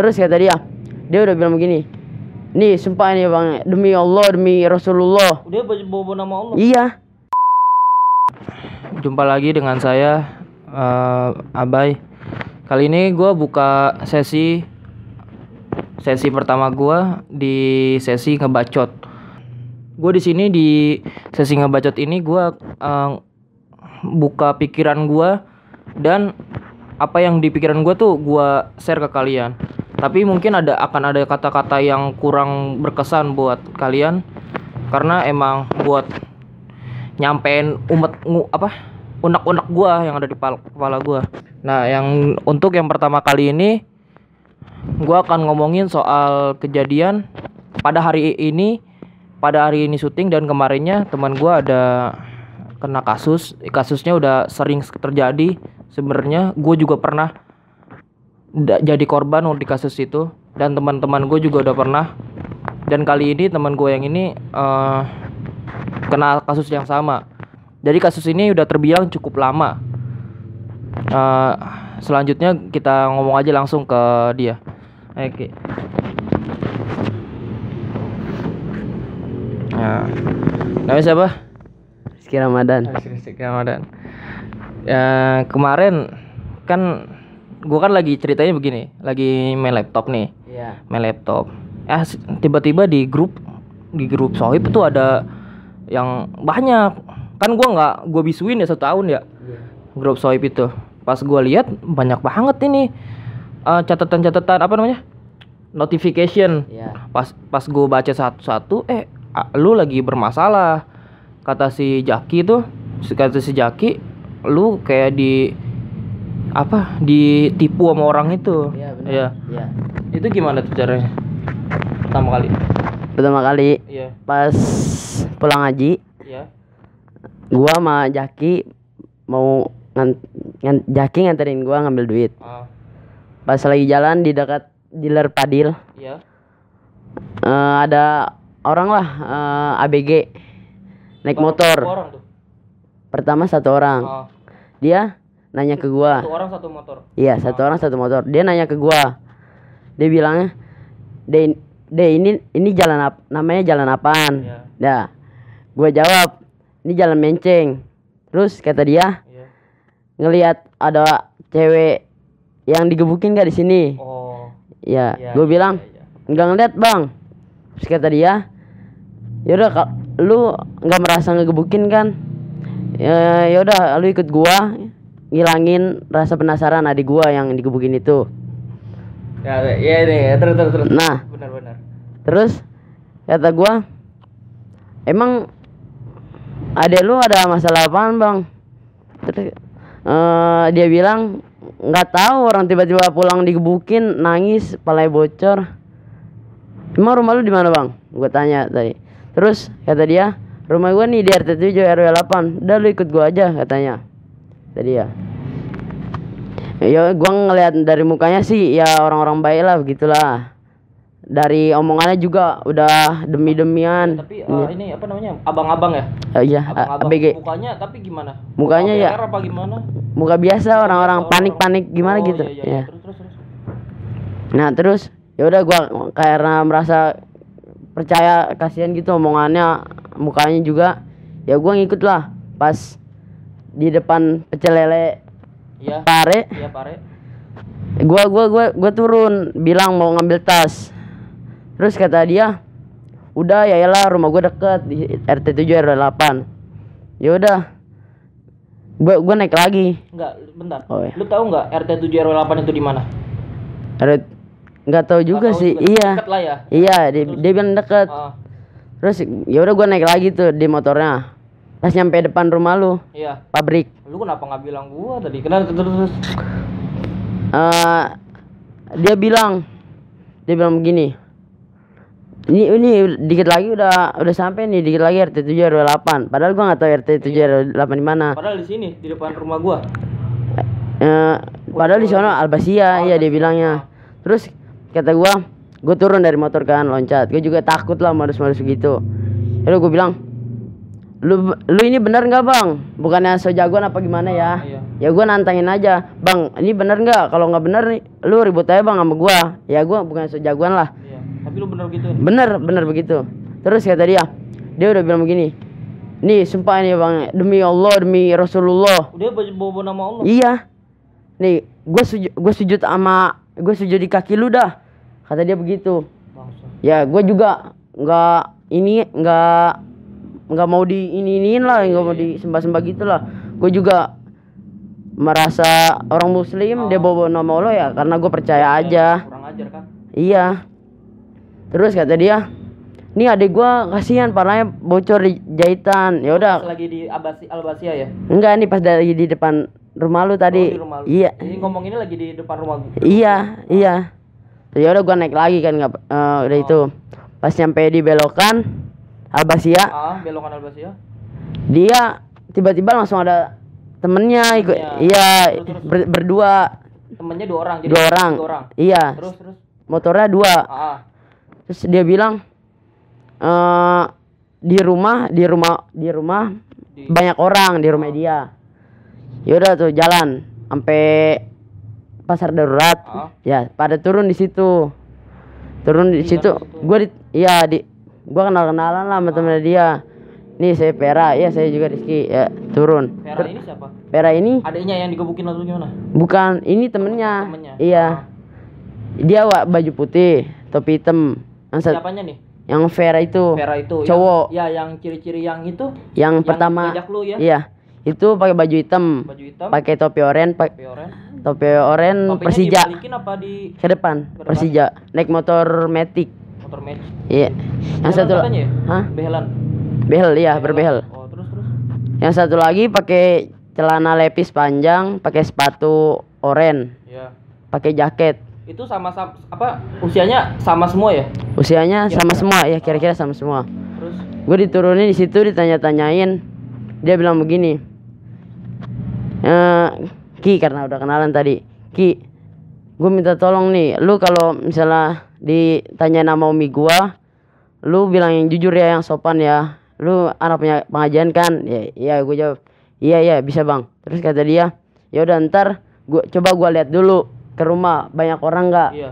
terus kata dia dia udah bilang begini nih sumpah nih bang demi Allah demi Rasulullah Dia bawa nama Allah. iya Jumpa lagi dengan saya eh, Abai. Kali ini gua buka sesi sesi pertama gua di sesi ngebacot. Gue di sini di sesi ngebacot ini gua eh, buka pikiran gua dan apa yang di pikiran gua tuh gua share ke kalian. Tapi mungkin ada akan ada kata-kata yang kurang berkesan buat kalian karena emang buat nyampein ngu, apa unek-unek gua yang ada di pal- kepala gua. Nah, yang untuk yang pertama kali ini gua akan ngomongin soal kejadian pada hari ini pada hari ini syuting dan kemarinnya teman gua ada kena kasus. Kasusnya udah sering terjadi. Sebenarnya gue juga pernah jadi korban di kasus itu dan teman-teman gue juga udah pernah. Dan kali ini teman gue yang ini eh kena kasus yang sama. Jadi kasus ini udah terbilang cukup lama. Eh, selanjutnya kita ngomong aja langsung ke dia. Oke. Nah, namanya siapa? Rizky Ramadan Rizky Ramadan. Ya kemarin kan gua kan lagi ceritanya begini, lagi main laptop nih, iya main laptop. Eh tiba-tiba di grup di grup Sohib itu ada yang banyak. Kan gua nggak gua bisuin ya satu tahun ya grup Sohib itu. Pas gua lihat banyak banget ini eh, catatan-catatan apa namanya? Notification iya pas pas gue baca satu-satu eh lu lagi bermasalah kata si Jaki tuh kata si Jaki lu kayak di apa? Ditipu sama orang itu? Iya benar. Iya. iya. Itu gimana tuh caranya? Pertama kali? Pertama kali iya. pas pulang haji iya. gua sama Jaki mau ngan, ngan- Jaki nganterin gua ngambil duit. Ah, pas lagi jalan di dekat dealer Padil. Iya. Eh, ada orang lah eh, ABG naik Berapa- motor. berapa orang tuh? Pertama satu orang. Ah, dia nanya ke gua. Satu orang satu motor. Iya satu orang satu motor. Dia nanya ke gua. Dia bilangnya de de ini ini jalan apa namanya jalan apaan? Iya. Dah. Gua jawab ini jalan menceng. Terus kata dia iya. Ngelihat ada cewek yang digebukin gak di sini? Oh. Ya iya, gue iya, bilang iya, iya. nggak ngeliat bang. Terus kata dia yaudah kak lu nggak merasa ngegebukin kan? Ya yaudah lu ikut gua ngilangin rasa penasaran adik gua yang digebukin itu. Ya iya nih terus terus terus. Nah. Benar benar. Terus kata gua emang adek lu ada masalah apaan bang? Terus eh, dia bilang nggak tahu orang tiba-tiba pulang digebukin nangis palanya bocor. Emang rumah lu di mana bang? Gua tanya tadi. Terus kata dia rumah gua nih di RT 7 RW 8 udah lu ikut gua aja katanya tadi ya. Ya gua ngeliat dari mukanya sih ya orang-orang baik lah begitulah. Dari omongannya juga udah demi-demian. Tapi eh, ini. apa namanya abang-abang ya? Eh, iya abang-abang. ABG mukanya tapi gimana? Mukanya ya- ABR apa gimana? Muka biasa orang-orang panik-panik gimana Oh, gitu. iya, iya, ya terus terus terus. Nah terus ya udah gua karena merasa percaya kasihan gitu omongannya mukanya juga ya gua ngikut lah pas di depan pecel lele. Iya. Pare. Iya pare. Gua gua gua gua turun bilang mau ngambil tas. Terus kata dia udah ya lah rumah gua deket di RT 7 RW 8 ya udah gua gua naik lagi. Enggak bentar. Oh, iya. lu tahu nggak RT 7 RW 8 itu di mana? Ada nggak tahu juga tahu sih. iya. Deket lah ya. Iya dia, dia bilang deket. Ah, terus ya udah gua naik lagi tuh di motornya pas nyampe depan rumah lu. Iya. Pabrik. Lu kenapa nggak bilang gua tadi? Kenapa terus terus eh dia bilang dia bilang begini. Ini ini dikit lagi udah udah sampai nih dikit lagi RT 7 RW 8 padahal gua nggak tahu RT 7 RW 8 di mana. Padahal di sini di depan rumah gua. Eh, padahal di sana Albasia ya dia bilangnya. Terus kata gua gue turun dari motor kan loncat. Gue juga takut lah modus-modus gitu. Lalu gue bilang lu lu ini benar nggak bang? Bukannya so jagoan apa gimana ya? Iya. Ya gua nantangin aja. Bang ini bener nggak? Kalau nggak bener nih lu ribut aja bang sama gua. Ya gua bukan sejagoan lah. Iya. Tapi lu bener gitu. bener bener begitu. Terus kata dia dia udah bilang begini nih sumpah ini bang demi Allah demi Rasulullah. Udah bawa nama Allah. iya. Nih gue sujud gue sujud sama gue sujud di kaki lu dah. Kata dia begitu. Ya gue juga nggak ini nggak nggak mau di ini iniin lah nggak mau disembah sembah gitu lah gue juga merasa orang muslim dia bawa nama Allah ya karena gue percaya aja Kurang ajar kan? iya terus kata dia nih adik gue kasihan palanya bocor di jahitan ya udah lagi di Abasi Albasia ya. enggak nih pas lagi di depan rumah lu Oh, tadi di rumah lu. iya Ini ngomong ini lagi di depan rumah gua. Iya, iya. Ya udah gua naik lagi kan nggak eh, udah itu. Pas nyampe di belokan Albasia, Ah, belokan Albasia. dia tiba-tiba langsung ada temennya ikut. Iya, Terus, terus. ber- berdua, Temennya dua orang. Jadi dua orang. Dua orang. Iya, Terus terus. motornya dua. Ah, Terus dia bilang eh di rumah, di rumah, di rumah di banyak orang di rumah dia. Ya udah tuh jalan sampai pasar darurat. Ah. Ya, pada turun di situ. Turun di Tinggal situ. di situ. Gua di iya di gua kenal-kenalan lah sama temen dia. Nih saya Pera, ya saya juga Rizky. Ya, turun. Vera ini siapa? Pera ini Adiknya yang digebukin atau gimana? bukan, ini temennya. Temennya. Iya. Dia wa, baju putih, topi hitam. Yang, Siapanya nih? yang Vera itu. Vera itu. Cowok. Yang, ya, yang ciri-ciri yang itu. Yang, Yang pertama. lu ya? Iya. Itu pakai baju hitam, Baju hitam. pakai topi oranye, pakai Topi oranye. topi Topinya Persija. apa di Ke depan, depan. Persija. Naik motor Matic. Motor match? Iya. Yang satu katanya ya? Hah? Behelan. Behel iya, berbehel. Oh, terus terus. Yang satu lagi pakai celana lepis panjang, pakai sepatu oranye, Ya. pakai jaket. Itu sama, sama apa usianya sama semua ya? Usianya Kira-kira. sama semua ya, kira-kira sama semua. Terus Gue diturunin di situ ditanya-tanyain. Dia bilang begini. Eh, Ki karena udah kenalan tadi. Ki, gue minta tolong nih, lu kalau misalnya ditanya nama umi gua, lu bilang yang jujur ya, yang sopan ya. Lu anak punya pengajian kan? Ya, iya gue jawab. Iya iya bisa bang. Terus kata dia, ya udah ntar gua coba gua lihat dulu ke rumah banyak orang nggak. iya.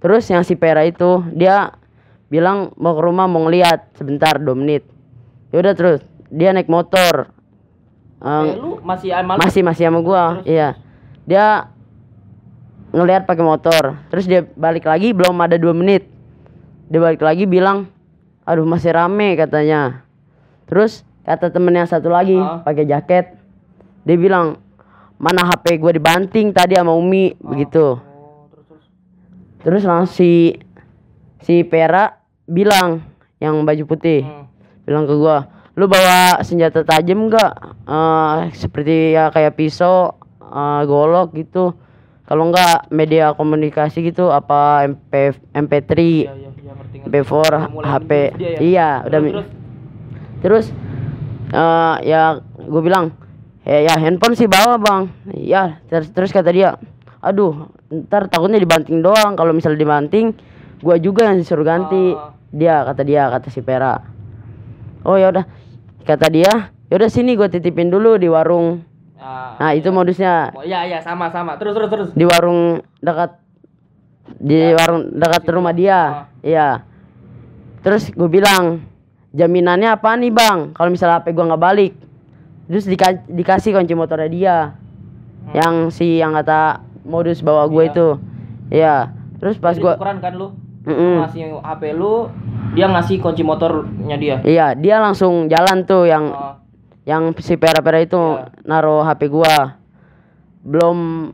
Terus yang si Pera itu dia bilang mau ke rumah mau ngeliat sebentar 2 menit. Ya udah terus dia naik motor. Eh, Eh, lu masih masih masih sama gua. Iya. Dia ngelihat pakai motor. Terus dia balik lagi belum ada dua menit. Dia balik lagi bilang, "Aduh, masih rame," katanya. Terus kata temen yang satu lagi Ah. pakai jaket. Dia bilang, "Mana HP gua dibanting tadi sama Umi." Begitu. Oh, terus terus. Terus langsung si si Pera bilang yang baju putih Hmm. bilang ke gua, "Lu bawa senjata tajam enggak? Eh seperti ya kayak pisau, eh, golok gitu. Kalau enggak media komunikasi gitu apa MP MP3, Iya, iya, iya ngerti ngerti. MP4, Udah mulai HP. ya? Iya, udah Terus, mi- terus. Terus eh ya gue bilang, "Ya ya handphone sih bawa, Bang." Ya, terus terus kata dia, "Aduh, ntar takutnya dibanting doang. Kalau misal dibanting, gua juga yang disuruh ganti." Ah. Dia kata dia, kata si Pera. Oh ya udah. Kata dia, "Ya udah sini gue titipin dulu di warung." Ah, Nah, itu modusnya Oh iya iya sama sama. Terus terus terus. di warung dekat di warung dekat situ. rumah dia. Ah. Iya. Terus gue bilang, jaminannya apa nih bang? Kalau misalnya HP gue nggak balik, terus dika- dikasih kunci motornya dia, yang si yang kata modus bawa gue Hmm. Iya. itu, iya. Terus pas gue, tukeran kan lu? Mm-mm. Ngasih HP lu, dia ngasih kunci motornya dia. iya dia langsung jalan tuh yang Oh, yang si pera-pera itu Iya. naruh HP gua. Belum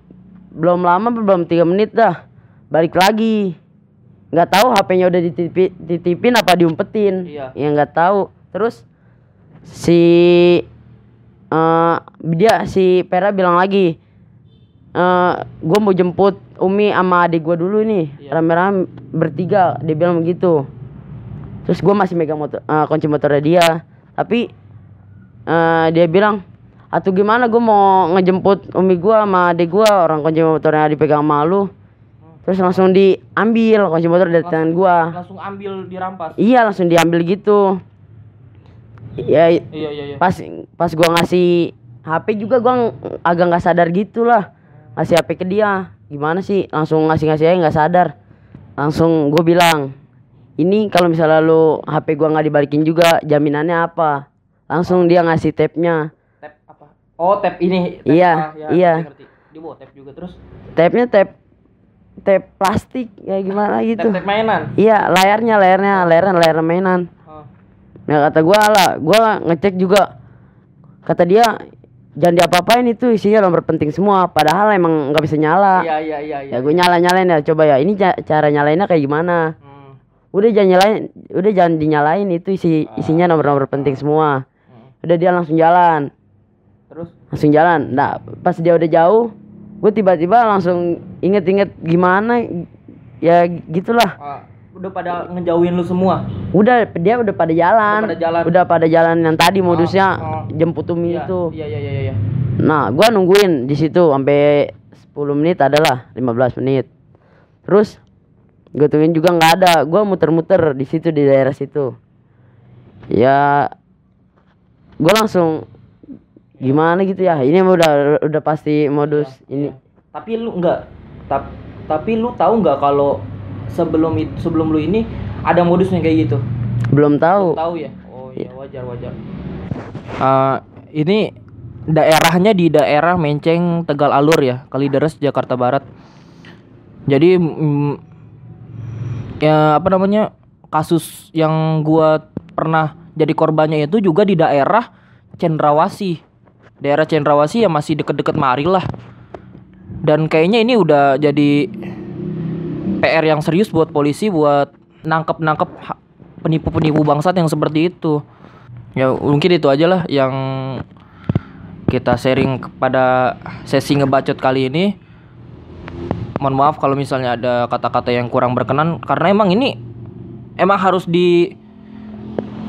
belum lama belum tiga menit dah balik lagi. nggak tahu HP-nya udah dititipi, dititipin apa diumpetin. Iya. Ya nggak tahu. Terus si eh dia si Pera bilang lagi eh gua mau jemput Umi sama adik gua dulu nih Iya. rame-rame bertiga dia bilang begitu terus gua masih megang motor eh, kunci motornya dia tapi eh dia bilang atau gimana gue mau ngejemput umi gua sama adik gua? Orang kunci motornya dipegang sama lu. Terus langsung diambil kunci motor dari tangan gua. Langsung ambil dirampas. iya langsung diambil gitu. Ya Iya iya iya. pas pas gua ngasih HP juga gua ng- agak nggak sadar gitu lah ngasih HP ke dia. Gimana sih? Langsung ngasih ngasih aja nggak sadar. Langsung gue bilang ini kalau misalnya lu HP gua nggak dibalikin juga jaminannya apa langsung dia ngasih tabnya Tap apa? Oh, tap ini. Tap Iya, apa? Ya, iya. ngerti, ngerti. Dia bawa tap juga terus. tabnya tab tab plastik ya gimana gitu Tap tap mainan. iya layarnya layarnya layarnya layar mainan Oh. Nah kata gua lah, gua ngecek juga. Kata dia jangan diapa-apain itu isinya nomor penting semua. Padahal emang nggak bisa nyala. Iya, iya, iya, iya. Ya gue nyala nyalain ya coba ya. Ini ca- cara nyalainnya kayak gimana? Hmm. Udah jangan nyalain, udah jangan dinyalain itu isi isinya nomor-nomor penting semua. Udah dia langsung jalan, Terus langsung jalan. Nah pas dia udah jauh, gue tiba-tiba langsung inget-inget gimana ya gitulah. ah, udah pada ngejauhin lu semua. Udah dia udah pada jalan. Udah pada jalan. Udah pada jalan yang tadi modusnya oh. jemput Umi Iya, itu. Iya, iya, iya, iya. Nah, gua nungguin di situ sampai 10 menit adalah 15 menit. Terus gue tungguin juga nggak ada. Gua muter-muter di situ di daerah situ. Ya gua langsung gimana gitu ya. Ini udah udah pasti modus ini. Tapi lu enggak tap, tapi lu tahu nggak kalau sebelum it- sebelum lu ini ada modusnya kayak gitu? Belum tahu. Tahu ya? Oh iya wajar wajar. Eh, ini daerahnya di daerah Menceng Tegal Alur ya, Kalideres Jakarta Barat. Jadi mm, ya apa namanya kasus yang gua pernah jadi korbannya itu juga di daerah Cendrawasih. Daerah Cendrawasih ya masih deket-deket Mari lah. Dan kayaknya ini udah jadi PR yang serius buat polisi buat nangkep-nangkep penipu-penipu bangsat yang seperti itu. Ya mungkin itu aja lah yang kita sharing kepada sesi ngebacot kali ini. Mohon maaf kalau misalnya ada kata-kata yang kurang berkenan karena emang ini emang harus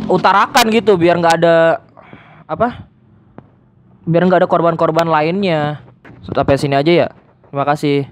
diutarakan gitu biar nggak ada apa? Biar nggak ada korban-korban lainnya. Sampai sini aja ya. Terima kasih.